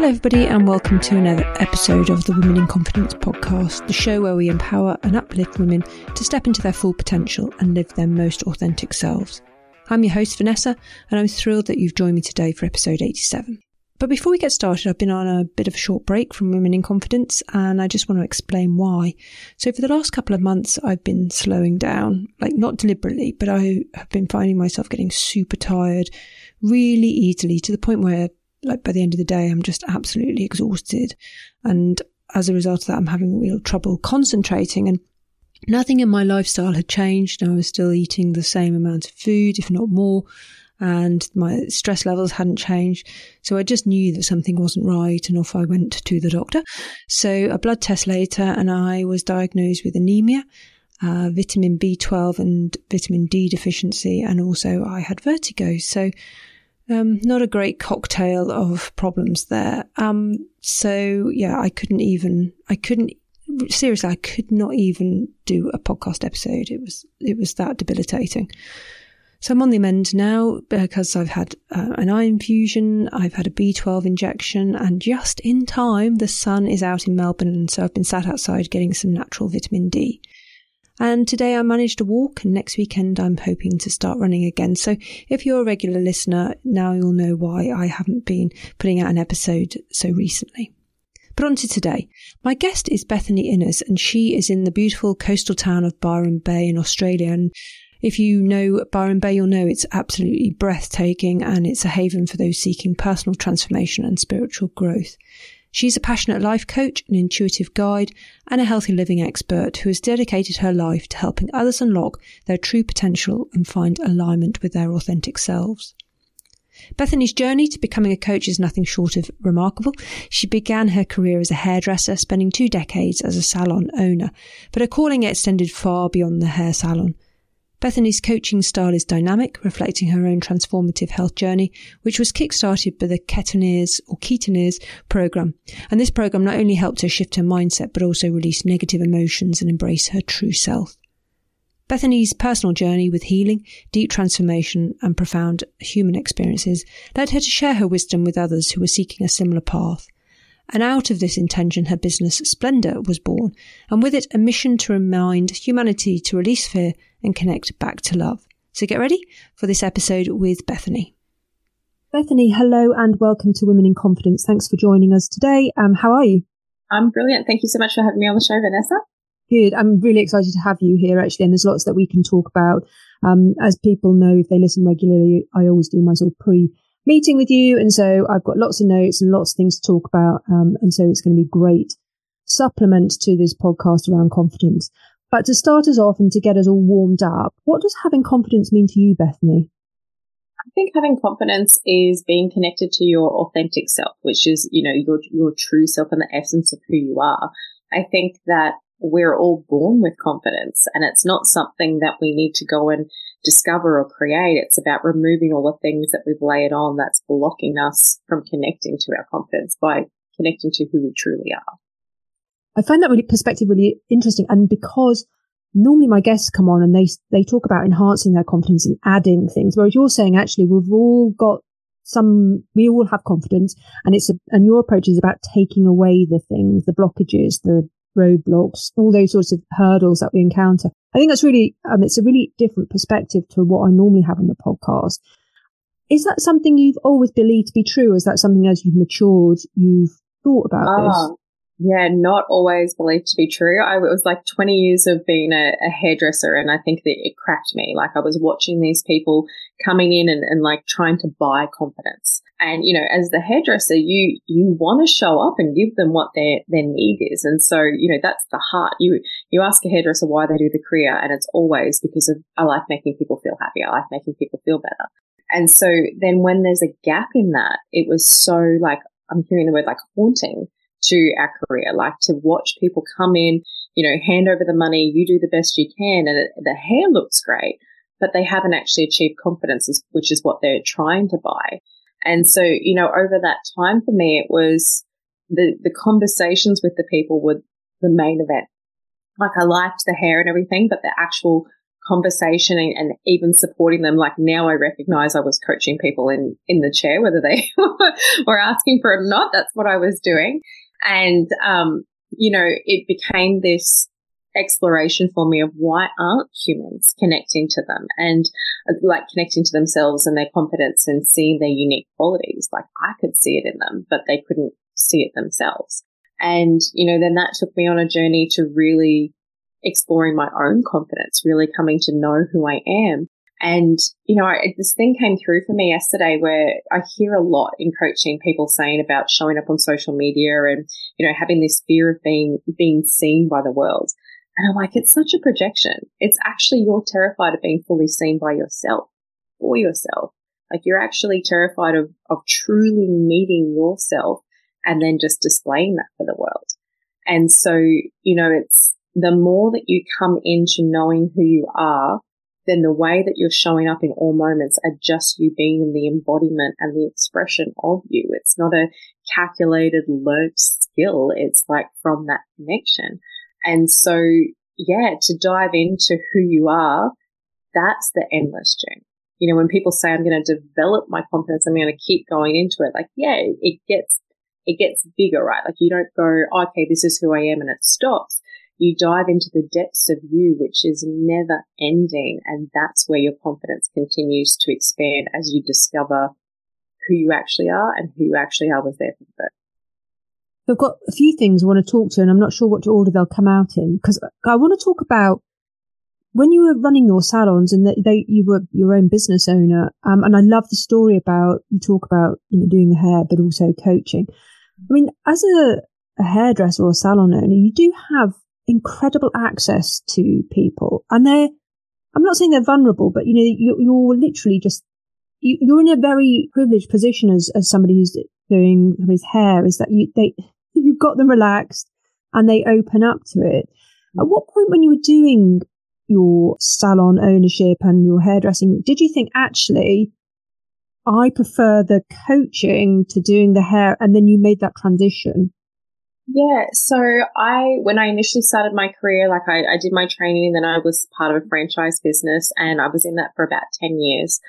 Hello, everybody, and welcome to another episode of the Women in Confidence podcast, the show where we empower and uplift women to step into their full potential and live their most authentic selves. I'm your host, Vanessa, and I'm thrilled that you've joined me today for episode 87. But before we get started, I've been on a bit of a short break from Women in Confidence, and I just want to explain why. So, for the last couple of months, I've been slowing down, like not deliberately, but I have been finding myself getting super tired really easily to the point where like by the end of the day, I'm just absolutely exhausted. And as a result of that, I'm having real trouble concentrating and nothing in my lifestyle had changed. I was still eating the same amount of food, if not more. And my stress levels hadn't changed. So I just knew that something wasn't right. And off I went to the doctor. So a blood test later and I was diagnosed with anemia. Uh, vitamin B12 and vitamin D deficiency, and also I had vertigo. So um, not a great cocktail of problems there. Um, so yeah, I couldn't even, I couldn't, seriously, I could not even do a podcast episode. It was, it was that debilitating. So I'm on the mend now because I've had uh, an iron infusion, I've had a B12 injection, and just in time, the sun is out in Melbourne, and so I've been sat outside getting some natural vitamin D. And today I managed to walk, and next weekend I'm hoping to start running again. So if you're a regular listener, now you'll know why I haven't been putting out an episode so recently. But on to today. My guest is Bethany Inez, and she is in the beautiful coastal town of Byron Bay in Australia. And if you know Byron Bay, you'll know it's absolutely breathtaking and it's a haven for those seeking personal transformation and spiritual growth. She's a passionate life coach, an intuitive guide, and a healthy living expert who has dedicated her life to helping others unlock their true potential and find alignment with their authentic selves. Bethany's journey to becoming a coach is nothing short of remarkable. She began her career as a hairdresser, spending two decades as a salon owner, but her calling extended far beyond the hair salon. Bethany's coaching style is dynamic, reflecting her own transformative health journey, which was kickstarted by the Ketoneers or Ketoneers program. And this program not only helped her shift her mindset, but also release negative emotions and embrace her true self. Bethany's personal journey with healing, deep transformation, and profound human experiences led her to share her wisdom with others who were seeking a similar path. And out of this intention, her business Splendor was born, and with it, a mission to remind humanity to release fear and connect back to love. So get ready for this episode with Bethany. Bethany, hello and welcome to Women in Confidence. Thanks for joining us today. Um, how are you? I'm brilliant. Thank you so much for having me on the show, Vanessa. Good. I'm really excited to have you here, actually, and there's lots that we can talk about. Um, as people know, if they listen regularly, I always do my sort of pre meeting with you. And so I've got lots of notes and lots of things to talk about. Um, and so it's going to be great supplement to this podcast around confidence. But to start us off and to get us all warmed up, what does having confidence mean to you, Bethany? I think having confidence is being connected to your authentic self, which is, you know, your, your true self and the essence of who you are. I think that we're all born with confidence and it's not something that we need to go and discover or create. It's about removing all the things that we've layered on that's blocking us from connecting to our confidence by connecting to who we truly are. I find that really perspective really interesting. And because normally my guests come on and they, they talk about enhancing their confidence and adding things, whereas you're saying actually we've all got some, we all have confidence and it's a, and your approach is about taking away the things, the blockages, the roadblocks, all those sorts of hurdles that we encounter. I think that's really, um, it's a really different perspective to what I normally have on the podcast. Is that something you've always believed to be true? Or is that something as you've matured, you've thought about ah, this? Yeah, not always believed to be true. I was like 20 years of being a, a, hairdresser and I think that it cracked me. Like I was watching these people coming in and, and like trying to buy confidence. And, you know, as the hairdresser, you, you want to show up and give them what their, their need is. And so, you know, that's the heart. You, you ask a hairdresser why they do the career and it's always because of, I like making people feel happy. I like making people feel better. And so then when there's a gap in that, it was so like, I'm hearing the word like haunting to our career, like to watch people come in, you know, hand over the money, you do the best you can, and it, the hair looks great, but they haven't actually achieved confidence, which is what they're trying to buy. And so, you know, over that time for me, it was the, the conversations with the people were the main event. Like I liked the hair and everything, but the actual conversation and, and, even supporting them. Like now I recognize I was coaching people in, in the chair, whether they were asking for it or not. That's what I was doing. And, um, you know, it became this exploration for me of why aren't humans connecting to them and uh, like connecting to themselves and their confidence and seeing their unique qualities. Like I could see it in them, but they couldn't see it themselves. And, you know, then that took me on a journey to really exploring my own confidence, really coming to know who I am. And, you know, I, this thing came through for me yesterday where I hear a lot in coaching people saying about showing up on social media and, you know, having this fear of being, being seen by the world. And I'm like, it's such a projection. It's actually you're terrified of being fully seen by yourself, for yourself. Like you're actually terrified of, of truly meeting yourself and then just displaying that for the world. And so, you know, it's the more that you come into knowing who you are, then the way that you're showing up in all moments are just you being in the embodiment and the expression of you. It's not a calculated, learnt skill. It's like from that connection. And so, yeah, to dive into who you are, that's the endless journey. You know, when people say I'm going to develop my confidence, I'm going to keep going into it. Like, yeah, it gets, it gets bigger, right? Like you don't go, okay, this is who I am and it stops. You dive into the depths of you, which is never ending. And that's where your confidence continues to expand as you discover who you actually are and who you actually are was there from birth. I've got a few things I want to talk to, and I'm not sure what order they'll come out in because I want to talk about when you were running your salons and they, they you were your own business owner. Um, and I love the story about you talk about you know doing the hair, but also coaching. I mean, as a, a hairdresser or a salon owner, you do have incredible access to people, and they're. I'm not saying they're vulnerable, but you know, you're, you're literally just you, are in a very privileged position as, as somebody who's doing somebody's hair is that you, they, you've got them relaxed and they open up to it. At what point when you were doing your salon ownership and your hairdressing, did you think actually I prefer the coaching to doing the hair and then you made that transition? Yeah, so I, when I initially started my career, like I, I did my training and then I was part of a franchise business and I was in that for about 10 years.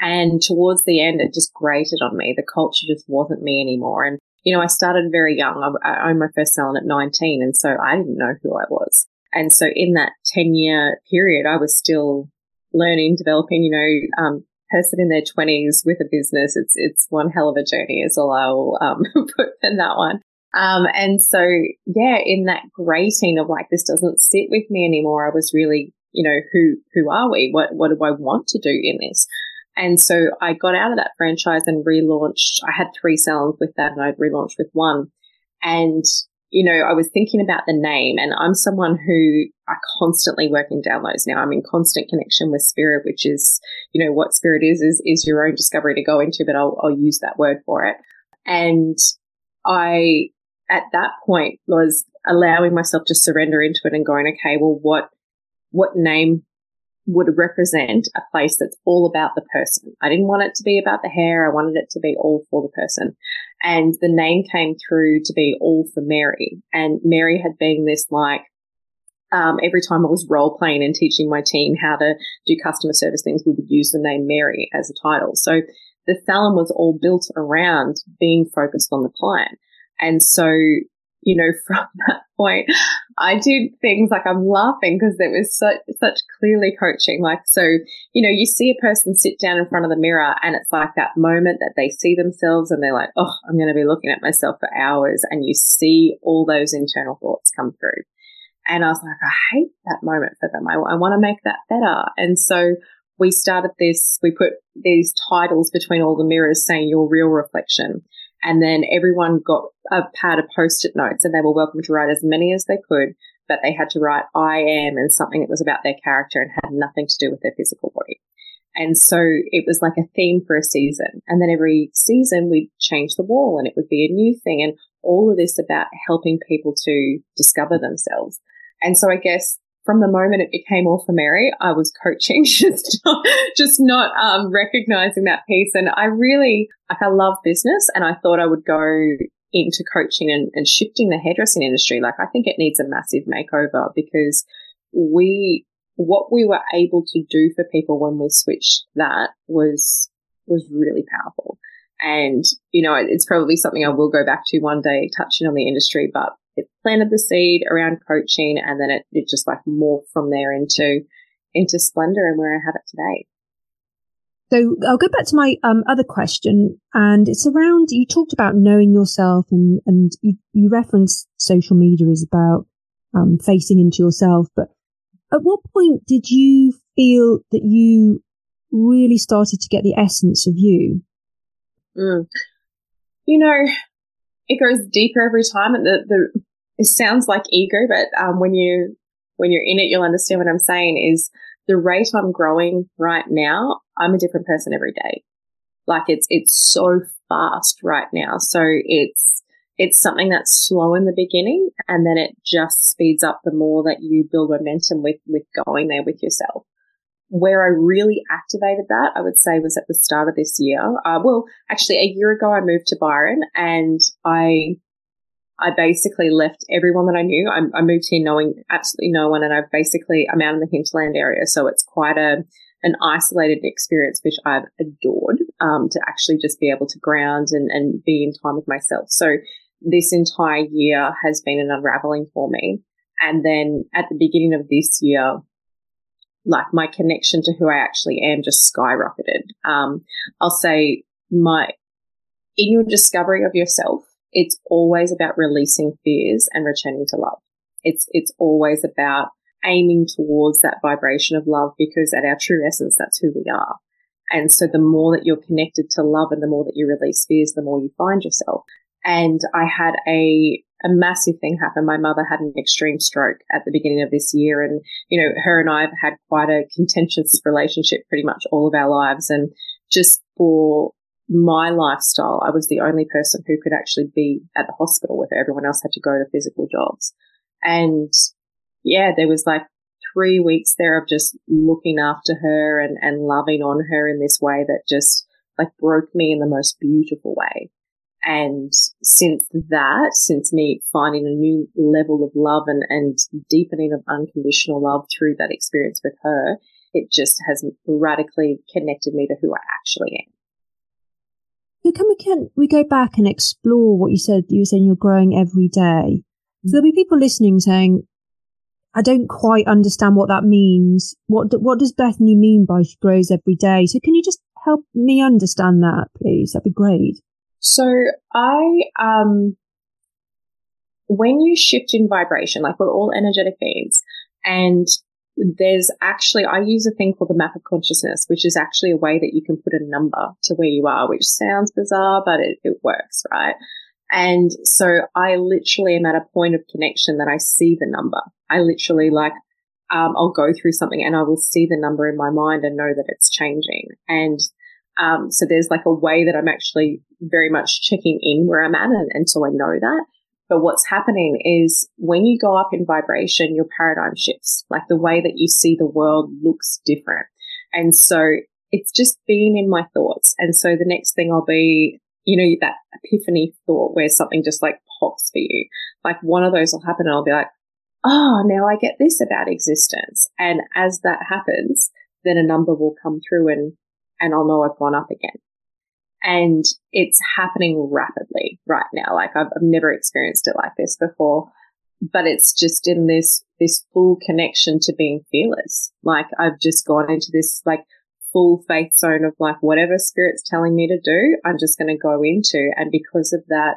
And towards the end, it just grated on me. The culture just wasn't me anymore. And, you know, I started very young. I, I owned my first salon at 19. And so I didn't know who I was. And so in that 10 year period, I was still learning, developing, you know, um, person in their 20s with a business. It's, it's one hell of a journey is all I'll, um, put in that one. Um, and so, yeah, in that grating of like, this doesn't sit with me anymore. I was really, you know, who, who are we? What, what do I want to do in this? And so I got out of that franchise and relaunched. I had three salons with that and I'd relaunched with one. And, you know, I was thinking about the name and I'm someone who I constantly working down those now. I'm in constant connection with spirit, which is, you know, what spirit is, is, is your own discovery to go into, but I'll, I'll use that word for it. And I, at that point was allowing myself to surrender into it and going, okay, well, what, what name would represent a place that's all about the person. I didn't want it to be about the hair. I wanted it to be all for the person. And the name came through to be all for Mary. And Mary had been this like, um, every time I was role playing and teaching my team how to do customer service things, we would use the name Mary as a title. So the salon was all built around being focused on the client. And so you know, from that point, I did things like I'm laughing because it was such, such clearly coaching. Like, so, you know, you see a person sit down in front of the mirror and it's like that moment that they see themselves and they're like, oh, I'm going to be looking at myself for hours. And you see all those internal thoughts come through. And I was like, I hate that moment for them. I, I want to make that better. And so we started this, we put these titles between all the mirrors saying your real reflection. And then everyone got a pad of post-it notes and they were welcome to write as many as they could, but they had to write I am and something that was about their character and had nothing to do with their physical body. And so it was like a theme for a season. And then every season we'd change the wall and it would be a new thing. And all of this about helping people to discover themselves. And so I guess from the moment it became all for Mary, I was coaching, just not, just not um, recognizing that piece. And I really, like, I love business and I thought I would go into coaching and, and shifting the hairdressing industry. Like, I think it needs a massive makeover because we, what we were able to do for people when we switched that was, was really powerful. And, you know, it's probably something I will go back to one day touching on the industry, but it planted the seed around coaching and then it, it just like morphed from there into, into Splendor and where I have it today. So I'll go back to my um, other question, and it's around you talked about knowing yourself, and and you, you referenced social media is about um, facing into yourself. But at what point did you feel that you really started to get the essence of you? Mm. You know, it goes deeper every time, and the the it sounds like ego, but um, when you when you're in it, you'll understand what I'm saying. Is the rate I'm growing right now, I'm a different person every day. Like it's, it's so fast right now. So it's, it's something that's slow in the beginning and then it just speeds up the more that you build momentum with, with going there with yourself. Where I really activated that, I would say was at the start of this year. Uh, well, actually a year ago, I moved to Byron and I I basically left everyone that I knew. I, I, moved here knowing absolutely no one, and I've basically I'm out in the hinterland area, so it's quite a an isolated experience, which I've adored. Um, to actually just be able to ground and and be in time with myself. So this entire year has been an unraveling for me, and then at the beginning of this year. Like my connection to who I actually am just skyrocketed. Um, I'll say my, in your discovery of yourself, it's always about releasing fears and returning to love. It's, it's always about aiming towards that vibration of love because at our true essence, that's who we are. And so the more that you're connected to love and the more that you release fears, the more you find yourself. And I had a, a massive thing happen. My mother had an extreme stroke at the beginning of this year. And, you know, her and I have had quite a contentious relationship pretty much all of our lives. And just for my lifestyle, I was the only person who could actually be at the hospital her. Everyone else had to go to physical jobs. And yeah, there was like three weeks there of just looking after her and, and loving on her in this way that just like broke me in the most beautiful way. And since that, since me finding a new level of love and, and deepening of unconditional love through that experience with her, it just has radically connected me to who I actually am. So can we can we go back and explore what you said? You were saying you're growing every day. So there'll be people listening saying, "I don't quite understand what that means. What what does Bethany mean by she grows every day?" So can you just help me understand that, please? That'd be great. So I um when you shift in vibration, like we're all energetic beings, and there's actually, I use a thing called the map of consciousness, which is actually a way that you can put a number to where you are, which sounds bizarre, but it, it works, right? And so I literally am at a point of connection that I see the number. I literally like, um, I'll go through something and I will see the number in my mind and know that it's changing. And um, so there's like a way that I'm actually very much checking in where I'm at, and, and so I know that. But what's happening is when you go up in vibration, your paradigm shifts. Like the way that you see the world looks different. And so it's just been in my thoughts. And so the next thing I'll be, you know, that epiphany thought where something just like pops for you. Like one of those will happen and I'll be like, oh, now I get this about existence. And as that happens, then a number will come through and, and I'll know I've gone up again and it's happening rapidly right now. Like I've, I've never experienced it like this before, but it's just in this, this full connection to being fearless. Like I've just gone into this like full faith zone of like whatever spirit's telling me to do, I'm just going to go into. And because of that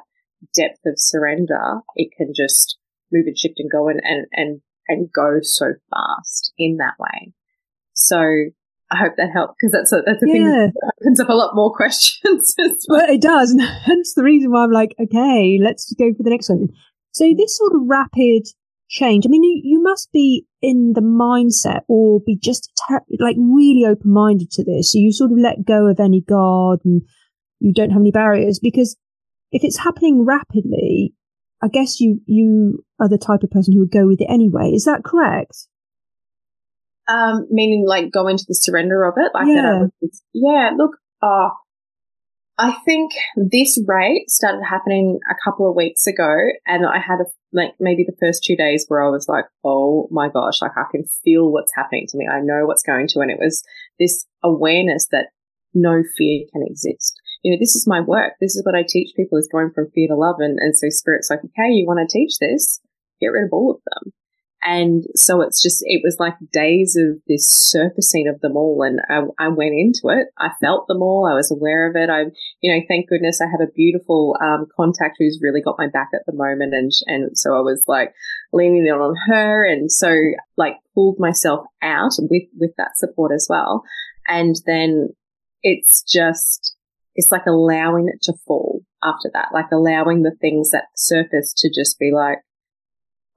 depth of surrender, it can just move and shift and go and, and, and, and go so fast in that way. So I hope that helped because that's a, that's a yeah. thing that opens up a lot more questions. well. it does. And hence the reason why I'm like, okay, let's go for the next one. So this sort of rapid change, I mean, you, you must be in the mindset or be just ter- like really open minded to this. So you sort of let go of any guard and you don't have any barriers because if it's happening rapidly, I guess you, you are the type of person who would go with it anyway. Is that correct? Um, meaning like go into the surrender of it, like yeah. that. Was, yeah, look, uh, I think this rate started happening a couple of weeks ago, and I had a like maybe the first two days where I was like, oh my gosh, like I can feel what's happening to me. I know what's going to. And it was this awareness that no fear can exist. You know, this is my work. This is what I teach people is going from fear to love. And, and so spirit's like, okay, you want to teach this? Get rid of all of them. And so it's just, it was like days of this surfacing of them all. And I, I, went into it. I felt them all. I was aware of it. I, you know, thank goodness I have a beautiful, um, contact who's really got my back at the moment. And, and so I was like leaning in on her. And so like pulled myself out with, with that support as well. And then it's just, it's like allowing it to fall after that, like allowing the things that surface to just be like,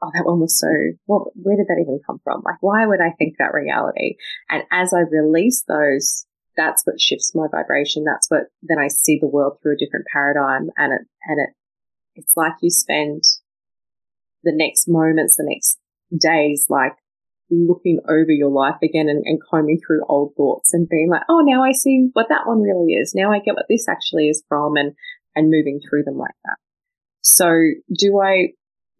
oh, that one was so, well, where did that even come from? Like, why would I think that reality? And as I release those, that's what shifts my vibration. That's what, then I see the world through a different paradigm and it, and it, it's like you spend the next moments, the next days, like looking over your life again and, and combing through old thoughts and being like, oh, now I see what that one really is. Now I get what this actually is from and, and moving through them like that. So do I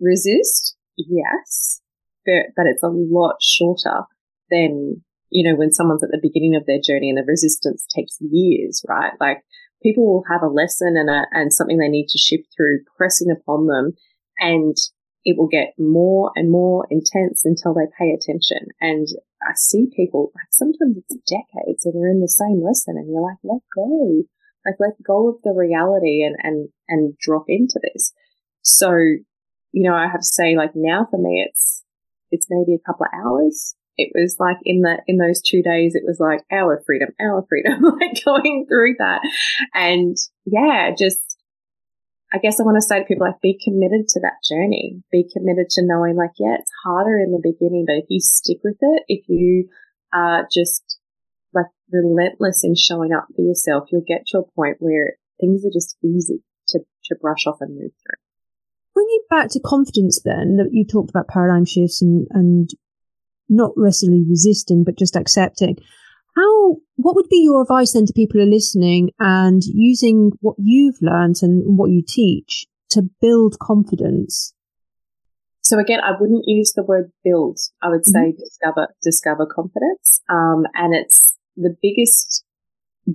resist? Yes, but, but it's a lot shorter than, you know, when someone's at the beginning of their journey and the resistance takes years, right? Like people will have a lesson and a, and something they need to shift through pressing upon them and it will get more and more intense until they pay attention. And I see people like sometimes it's decades and they're in the same lesson and you're like, let go, like let go of the reality and, and, and drop into this. So you know, I have to say, like now for me, it's, it's maybe a couple of hours. It was like in the, in those two days, it was like our freedom, our freedom, like going through that. And yeah, just, I guess I want to say to people, like, be committed to that journey. Be committed to knowing, like, yeah, it's harder in the beginning, but if you stick with it, if you are just like relentless in showing up for yourself, you'll get to a point where things are just easy to, to brush off and move through bringing back to confidence then, that you talked about paradigm shifts and, and not necessarily resisting, but just accepting. How, what would be your advice then to people who are listening and using what you've learned and what you teach to build confidence? So again, I wouldn't use the word build. I would say mm-hmm. discover, discover confidence. Um, and it's the biggest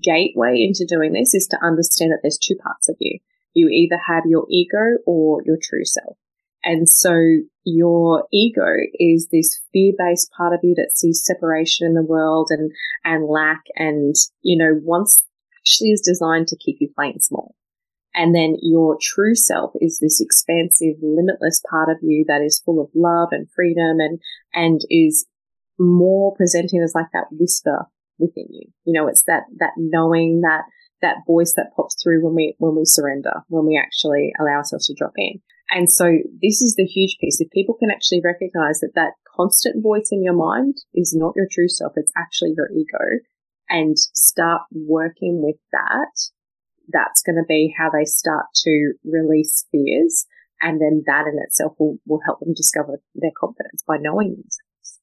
gateway into doing this is to understand that there's two parts of you you either have your ego or your true self. And so your ego is this fear based part of you that sees separation in the world and, and lack and, you know, wants actually is designed to keep you playing small. And then your true self is this expansive, limitless part of you that is full of love and freedom and, and is more presenting as like that whisper within you. You know, it's that, that knowing that that voice that pops through when we when we surrender, when we actually allow ourselves to drop in. And so this is the huge piece. If people can actually recognize that that constant voice in your mind is not your true self, it's actually your ego and start working with that, that's going to be how they start to release fears. And then that in itself will, will help them discover their confidence by knowing themselves.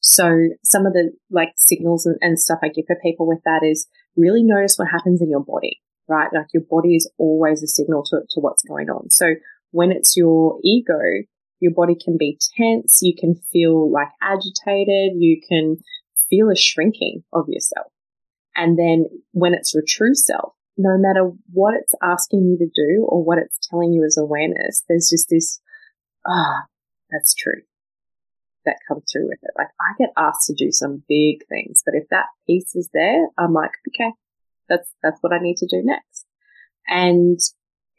So some of the like signals and, and stuff I give for people with that is really notice what happens in your body, right? Like your body is always a signal to, to what's going on. So when it's your ego, your body can be tense. You can feel like agitated. You can feel a shrinking of yourself. And then when it's your true self, no matter what it's asking you to do or what it's telling you as awareness, there's just this, ah, oh, that's true that comes through with it. Like I get asked to do some big things, but if that piece is there, I'm like, okay, that's, that's what I need to do next. And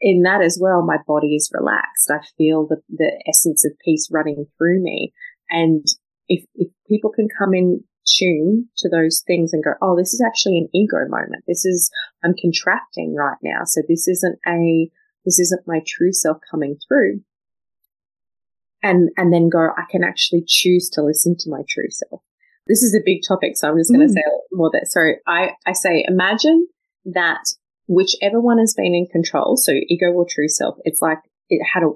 in that as well, my body is relaxed. I feel the, the essence of peace running through me. And if, if people can come in tune to those things and go, oh, this is actually an ego moment. This is, I'm contracting right now. So this isn't a, this isn't my true self coming through and, and then go, I can actually choose to listen to my true self. This is a big topic, so I'm just going to mm. say more that. So I, I say, imagine that whichever one has been in control, so ego or true self, it's like it had a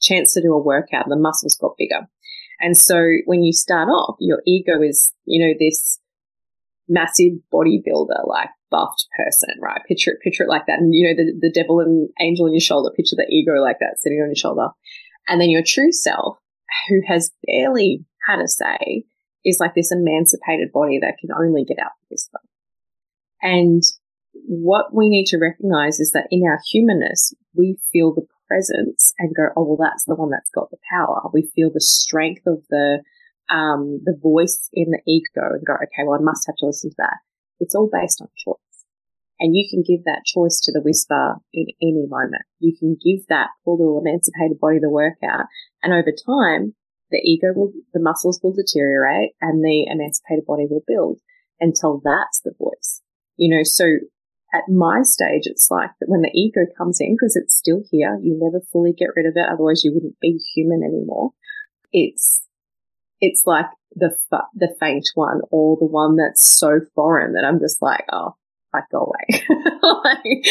chance to do a workout, the muscles got bigger. And so when you start off, your ego is, you know, this massive bodybuilder, like buffed person, right? Picture it, picture it like that. And, you know, the, the devil and angel on your shoulder, picture the ego like that sitting on your shoulder. And then your true self, who has barely had a say, is like this emancipated body that can only get out the whisper. And what we need to recognize is that in our humanness, we feel the presence and go, oh, well, that's the one that's got the power. We feel the strength of the, um, the voice in the ego and go, okay, well, I must have to listen to that. It's all based on choice. And you can give that choice to the whisper in any moment. You can give that poor little emancipated body the workout. And over time, the ego will, the muscles will deteriorate and the emancipated body will build until that's the voice. You know, so at my stage, it's like that when the ego comes in, because it's still here, you never fully get rid of it. Otherwise you wouldn't be human anymore. It's, it's like the, the faint one or the one that's so foreign that I'm just like, oh, like go away. like,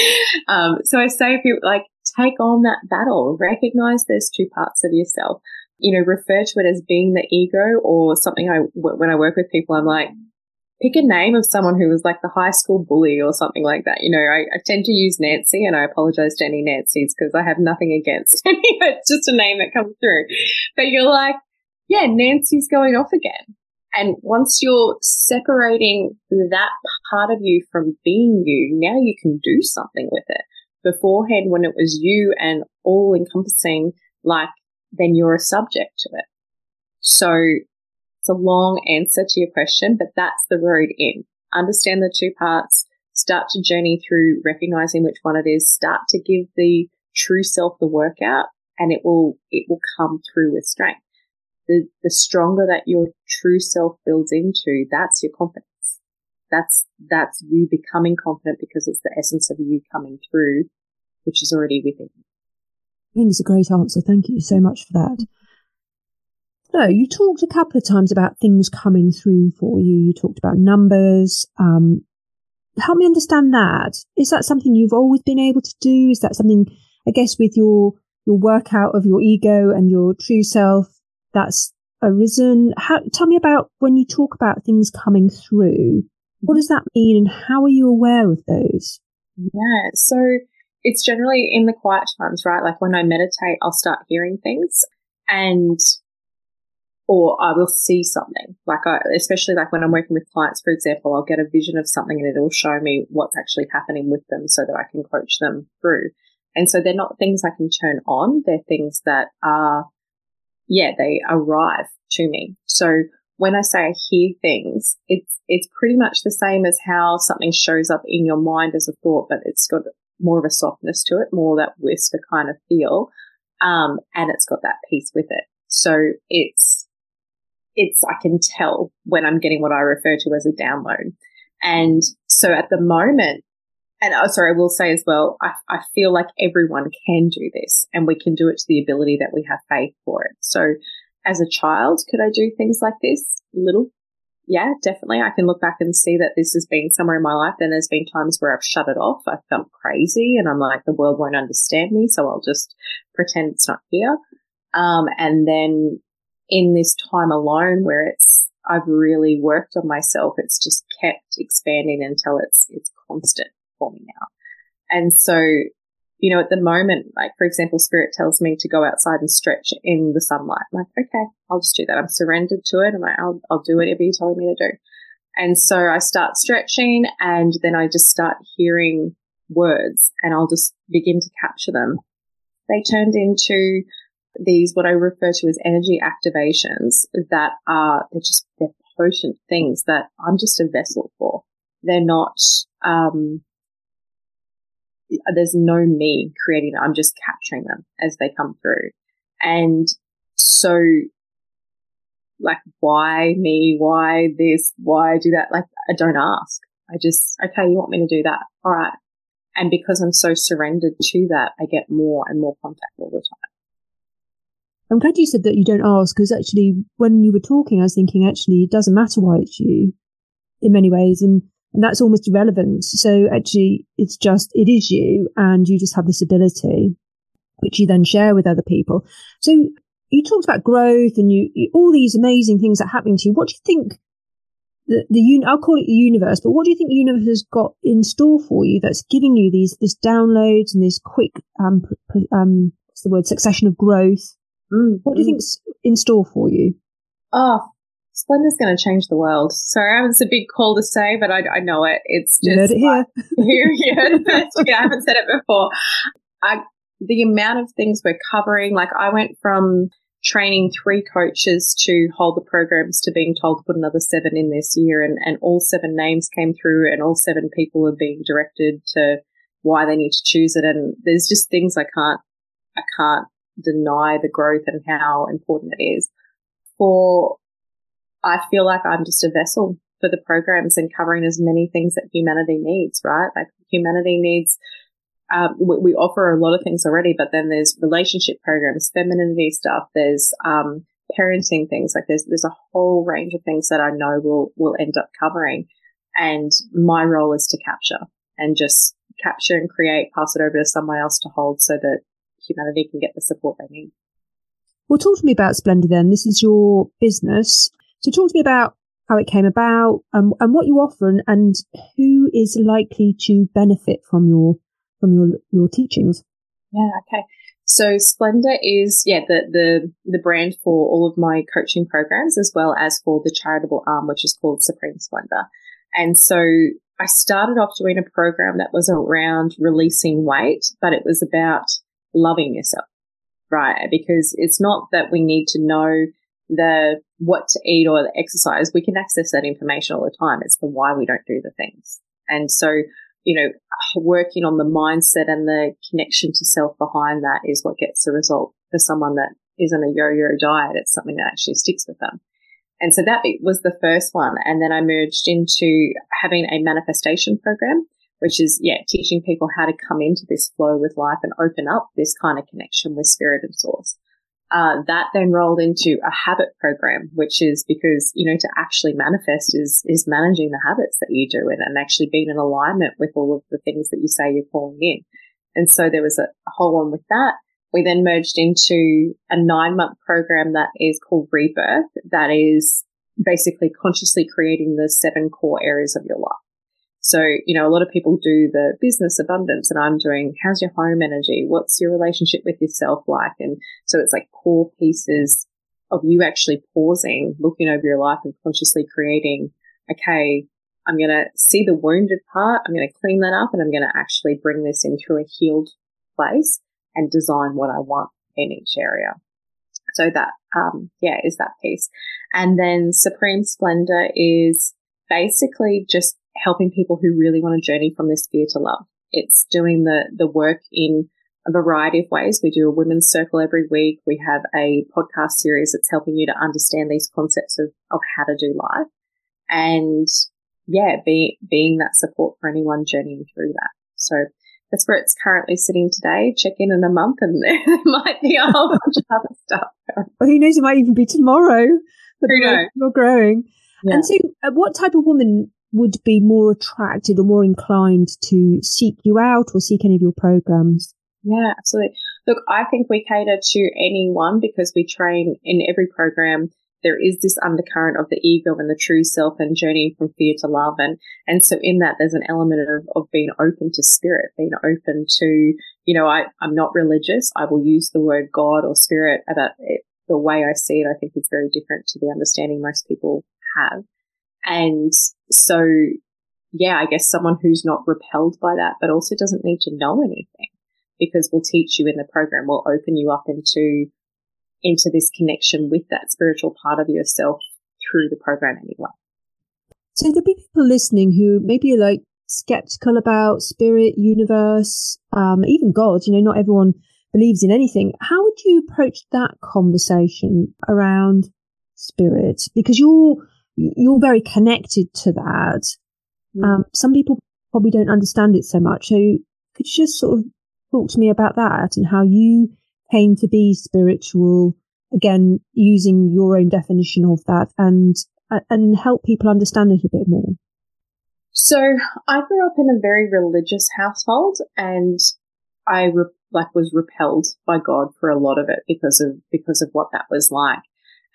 um, so I say people like take on that battle, recognize there's two parts of yourself, you know, refer to it as being the ego or something I, when I work with people, I'm like, pick a name of someone who was like the high school bully or something like that. You know, I, I tend to use Nancy and I apologize to any Nancy's because I have nothing against any, it's just a name that comes through. But you're like, yeah, Nancy's going off again. And once you're separating that part of you from being you, now you can do something with it. Beforehand, when it was you and all encompassing, like, then you're a subject to it. So it's a long answer to your question, but that's the road in. Understand the two parts, start to journey through recognizing which one it is, start to give the true self the workout and it will, it will come through with strength the, the stronger that your true self builds into, that's your confidence. That's, that's you becoming confident because it's the essence of you coming through, which is already within you. I think it's a great answer. Thank you so much for that. No, you talked a couple of times about things coming through for you. You talked about numbers. Um, help me understand that. Is that something you've always been able to do? Is that something, I guess, with your your workout of your ego and your true self? That's arisen. How, tell me about when you talk about things coming through. What does that mean and how are you aware of those? Yeah. So it's generally in the quiet times, right? Like when I meditate, I'll start hearing things and or I will see something. Like I, especially like when I'm working with clients, for example, I'll get a vision of something and it'll show me what's actually happening with them so that I can coach them through. And so they're not things I can turn on. They're things that are yeah, they arrive to me. So when I say I hear things, it's, it's pretty much the same as how something shows up in your mind as a thought, but it's got more of a softness to it, more that whisper kind of feel. Um, and it's got that peace with it. So it's, it's, I can tell when I'm getting what I refer to as a download. And so at the moment, and oh, sorry, I will say as well, I, I feel like everyone can do this and we can do it to the ability that we have faith for it. So as a child, could I do things like this? Little. Yeah, definitely. I can look back and see that this has been somewhere in my life. Then there's been times where I've shut it off. I felt crazy and I'm like, the world won't understand me. So I'll just pretend it's not here. Um, and then in this time alone where it's, I've really worked on myself, it's just kept expanding until it's, it's constant for me now. And so, you know, at the moment, like for example, spirit tells me to go outside and stretch in the sunlight. I'm like, okay, I'll just do that. I'm surrendered to it. I'm like, I'll, I'll do whatever you're telling me to do. And so I start stretching and then I just start hearing words and I'll just begin to capture them. They turned into these, what I refer to as energy activations that are, they're just, they're potent things that I'm just a vessel for. They're not, um, there's no me creating them. I'm just capturing them as they come through. And so like, why me? Why this? Why do that? Like, I don't ask. I just, okay, you want me to do that? All right. And because I'm so surrendered to that, I get more and more contact all the time. I'm glad you said that you don't ask because actually, when you were talking, I was thinking actually it doesn't matter why it's you in many ways. And and that's almost irrelevant. So actually, it's just, it is you and you just have this ability, which you then share with other people. So you talked about growth and you, you all these amazing things that are happening to you. What do you think the, the, I'll call it the universe, but what do you think the universe has got in store for you that's giving you these, this downloads and this quick, um, um, what's the word, succession of growth? Mm, what do you think's in store for you? Oh, Splendor's going to change the world. Sorry, it's a big call to say, but I, I know it. It's just you heard it here. here, you heard it first. Yeah, I haven't said it before. I, the amount of things we're covering, like I went from training three coaches to hold the programs to being told to put another seven in this year, and, and all seven names came through, and all seven people are being directed to why they need to choose it. And there's just things I can't, I can't deny the growth and how important it is. For, I feel like I'm just a vessel for the programs and covering as many things that humanity needs, right? Like humanity needs, um, we, we, offer a lot of things already, but then there's relationship programs, femininity stuff, there's, um, parenting things. Like there's, there's a whole range of things that I know will, will end up covering. And my role is to capture and just capture and create, pass it over to someone else to hold so that humanity can get the support they need. Well, talk to me about Splendor then. This is your business. So talk to me about how it came about and, and what you offer and, and who is likely to benefit from your from your your teachings. Yeah, okay. So Splendor is yeah the the the brand for all of my coaching programs as well as for the charitable arm which is called Supreme Splendor. And so I started off doing a program that was around releasing weight, but it was about loving yourself, right? Because it's not that we need to know the what to eat or the exercise. We can access that information all the time. It's the why we don't do the things. And so, you know, working on the mindset and the connection to self behind that is what gets the result for someone that isn't a yo-yo diet. It's something that actually sticks with them. And so that was the first one. And then I merged into having a manifestation program which is, yeah, teaching people how to come into this flow with life and open up this kind of connection with spirit and source. Uh, that then rolled into a habit program, which is because, you know, to actually manifest is, is managing the habits that you do and, and actually being in alignment with all of the things that you say you're calling in. And so there was a, a whole one with that. We then merged into a nine month program that is called Rebirth, that is basically consciously creating the seven core areas of your life. So, you know, a lot of people do the business abundance and I'm doing how's your home energy? What's your relationship with yourself like? And so it's like core pieces of you actually pausing, looking over your life and consciously creating, okay, I'm going to see the wounded part. I'm going to clean that up and I'm going to actually bring this into a healed place and design what I want in each area. So that, um, yeah, is that piece. And then Supreme Splendor is basically just helping people who really want to journey from this fear to love. It's doing the, the work in a variety of ways. We do a women's circle every week. We have a podcast series that's helping you to understand these concepts of, of how to do life. And yeah, be, being that support for anyone journeying through that. So that's where it's currently sitting today. Check in in a month and there might be a whole bunch of other stuff. Well, who knows? It might even be tomorrow. Who knows? You're growing. Yeah. And so, uh, what type of woman would be more attracted or more inclined to seek you out or seek any of your programs? Yeah, absolutely. Look, I think we cater to anyone because we train in every program. There is this undercurrent of the ego and the true self and journeying from fear to love. And, and so in that, there's an element of, of being open to spirit, being open to, you know, I, I'm not religious. I will use the word God or spirit about it. The way I see it, I think is very different to the understanding most people have. And so, yeah, I guess someone who's not repelled by that, but also doesn't need to know anything because we'll teach you in the program. We'll open you up into, into this connection with that spiritual part of yourself through the program anyway. So there'll be people listening who maybe are like skeptical about spirit, universe, um, even God. You know, not everyone believes in anything. How would you approach that conversation around spirit? Because you're you're very connected to that. Mm. Um, some people probably don't understand it so much. So could you just sort of talk to me about that and how you came to be spiritual? Again, using your own definition of that and, and help people understand it a bit more. So I grew up in a very religious household and I re- like was repelled by God for a lot of it because of, because of what that was like.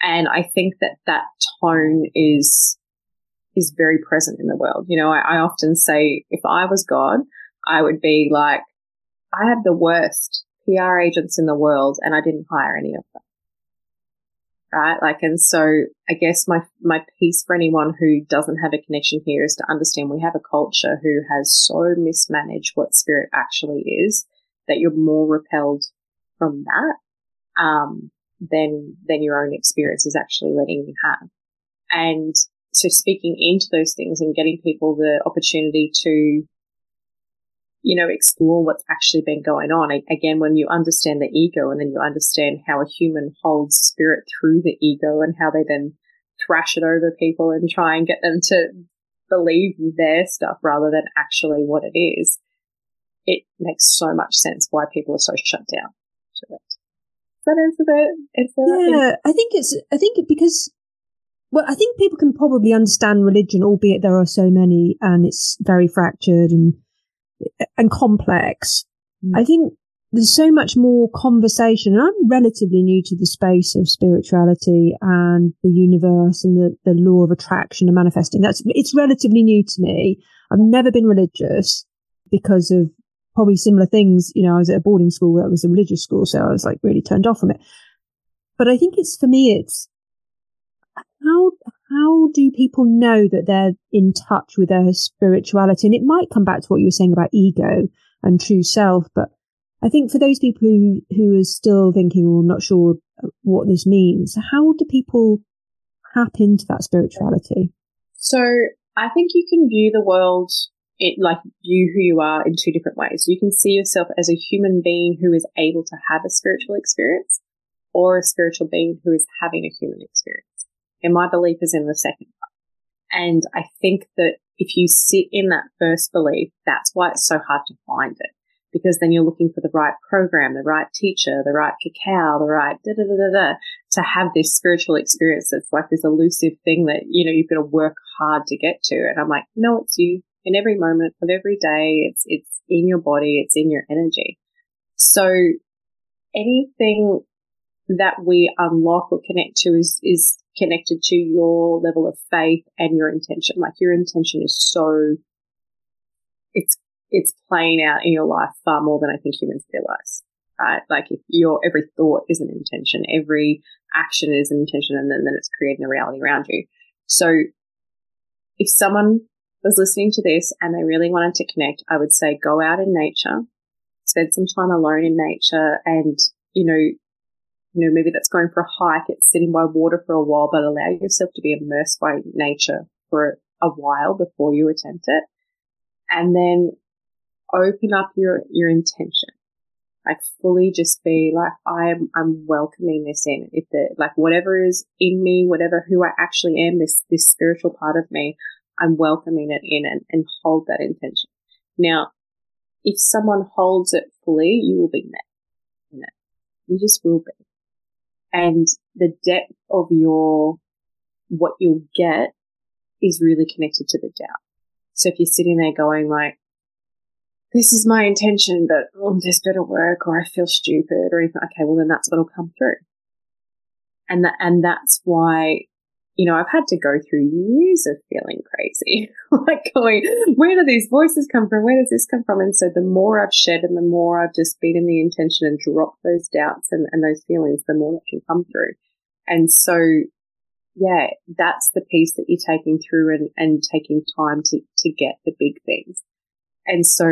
And I think that that tone is, is very present in the world. You know, I, I often say if I was God, I would be like, I have the worst PR agents in the world and I didn't hire any of them. right? Like, and so I guess my, my piece for anyone who doesn't have a connection here is to understand we have a culture who has so mismanaged what spirit actually is that you're more repelled from that, um, than, than your own experience is actually letting you have. And so speaking into those things and getting people the opportunity to you know, explore what's actually been going on. Again, when you understand the ego and then you understand how a human holds spirit through the ego and how they then thrash it over people and try and get them to believe their stuff rather than actually what it is, it makes so much sense why people are so shut down. That answer that? Is yeah, I think it's, I think it because well, I think people can probably understand religion, albeit there are so many and it's very fractured and and complex. Mm. I think there's so much more conversation. And I'm relatively new to the space of spirituality and the universe and the, the law of attraction and manifesting. That's, it's relatively new to me. I've never been religious because of probably similar things. You know, I was at a boarding school that was a religious school. So I was like really turned off from it. But I think it's for me, it's how, how do people know that they're in touch with their spirituality? And it might come back to what you were saying about ego and true self, but I think for those people who, who are still thinking or not sure what this means, how do people tap into that spirituality? So I think you can view the world it, like view who you are in two different ways. You can see yourself as a human being who is able to have a spiritual experience or a spiritual being who is having a human experience. And my belief is in the second one. And I think that if you sit in that first belief, that's why it's so hard to find it. Because then you're looking for the right program, the right teacher, the right cacao, the right da da da da da to have this spiritual experience that's like this elusive thing that, you know, you've got to work hard to get to. And I'm like, no, it's you in every moment of every day. It's, it's in your body. It's in your energy. So anything that we unlock or connect to is, is connected to your level of faith and your intention. Like your intention is so, it's, it's playing out in your life far more than I think humans realize, right? Like if your, every thought is an intention, every action is an intention and then, then it's creating the reality around you. So if someone was listening to this and they really wanted to connect, I would say go out in nature, spend some time alone in nature and, you know, you know, maybe that's going for a hike, it's sitting by water for a while, but allow yourself to be immersed by nature for a while before you attempt it. And then open up your, your intention. Like fully just be like, I'm, I'm welcoming this in. If the, like whatever is in me, whatever who I actually am, this, this spiritual part of me, I'm welcoming it in and, and hold that intention. Now, if someone holds it fully, you will be met in it. You just will be and the depth of your, what you'll get is really connected to the doubt. So if you're sitting there going like, this is my intention, but oh, this better work or I feel stupid or anything. Okay. Well, then that's what'll come through. And that, and that's why you know, I've had to go through years of feeling crazy, like going, where do these voices come from? Where does this come from? And so the more I've shed and the more I've just been in the intention and dropped those doubts and, and those feelings, the more that can come through. And so, yeah, that's the piece that you're taking through and, and taking time to, to get the big things. And so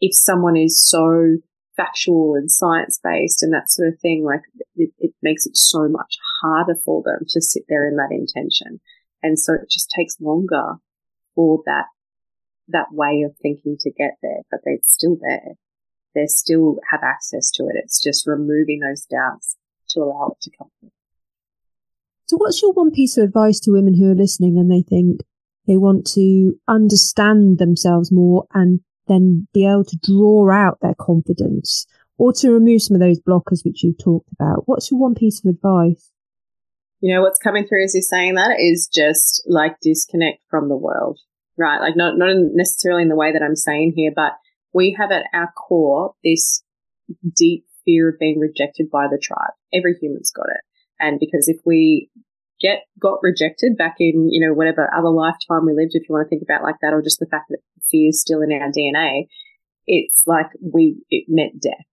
if someone is so factual and science based and that sort of thing, like it, it makes it so much harder for them to sit there in that intention. And so it just takes longer for that, that way of thinking to get there, but they're still there. They still have access to it. It's just removing those doubts to allow it to come through. So what's your one piece of advice to women who are listening and they think they want to understand themselves more and then be able to draw out their confidence or to remove some of those blockers which you've talked about? What's your one piece of advice? You know, what's coming through as you're saying that is just like disconnect from the world, right? Like not, not necessarily in the way that I'm saying here, but we have at our core this deep fear of being rejected by the tribe. Every human's got it. And because if we get got rejected back in, you know, whatever other lifetime we lived, if you want to think about like that, or just the fact that fear is still in our DNA, it's like we, it meant death.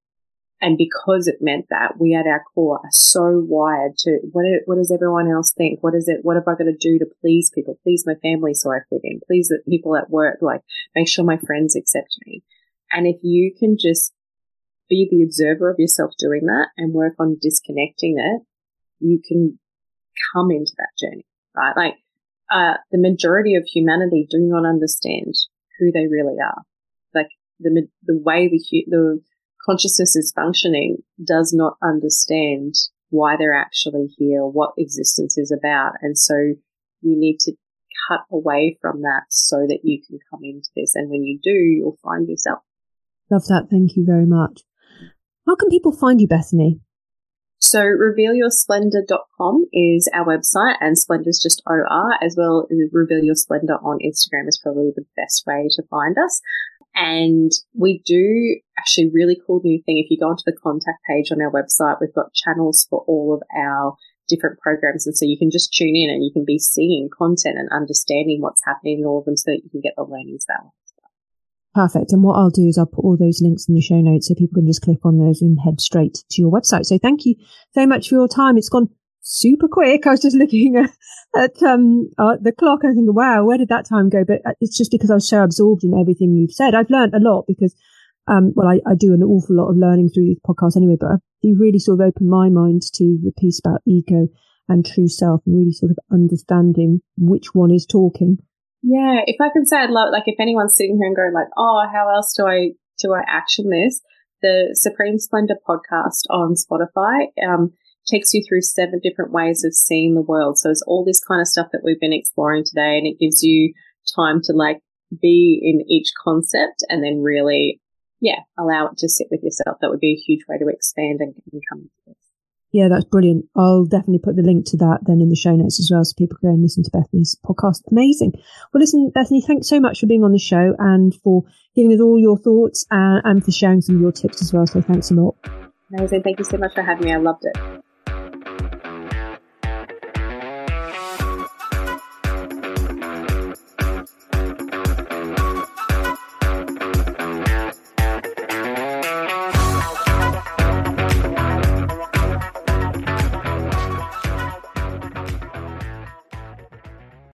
And because it meant that, we at our core are so wired to what, what does everyone else think? What is it? What have I got to do to please people? Please my family so I fit in. Please the people at work, like make sure my friends accept me. And if you can just be the observer of yourself doing that and work on disconnecting it, you can come into that journey, right? Like, uh, the majority of humanity do not understand who they really are. Like the, the way the, the consciousness is functioning does not understand why they're actually here, what existence is about. And so you need to cut away from that so that you can come into this. And when you do, you'll find yourself. Love that. Thank you very much. How can people find you, Bethany? So revealyoursplendor.com is our website and splendor is just OR as well as reveal your splendor on Instagram is probably the best way to find us. And we do actually really cool new thing. If you go onto the contact page on our website, we've got channels for all of our different programs. And so you can just tune in and you can be seeing content and understanding what's happening in all of them so that you can get the learnings that way. Perfect. And what I'll do is I'll put all those links in the show notes so people can just click on those and head straight to your website. So thank you so much for your time. It's gone super quick. I was just looking at, um, uh, the clock and thinking, wow, where did that time go? But uh, it's just because I was so absorbed in everything you've said. I've learned a lot because, um, well, I, I do an awful lot of learning through these podcasts anyway, but you really sort of opened my mind to the piece about ego and true self and really sort of understanding which one is talking yeah, if I can say I'd love, like, if anyone's sitting here and going like, oh, how else do I, do I action this? The Supreme Splendor podcast on Spotify, um, takes you through seven different ways of seeing the world. So it's all this kind of stuff that we've been exploring today and it gives you time to like be in each concept and then really, yeah, allow it to sit with yourself. That would be a huge way to expand and, and come into this. Yeah, that's brilliant. I'll definitely put the link to that then in the show notes as well so people can go and listen to Bethany's podcast. Amazing. Well, listen, Bethany, thanks so much for being on the show and for giving us all your thoughts and, and for sharing some of your tips as well. So thanks a lot. Amazing. Thank you so much for having me. I loved it.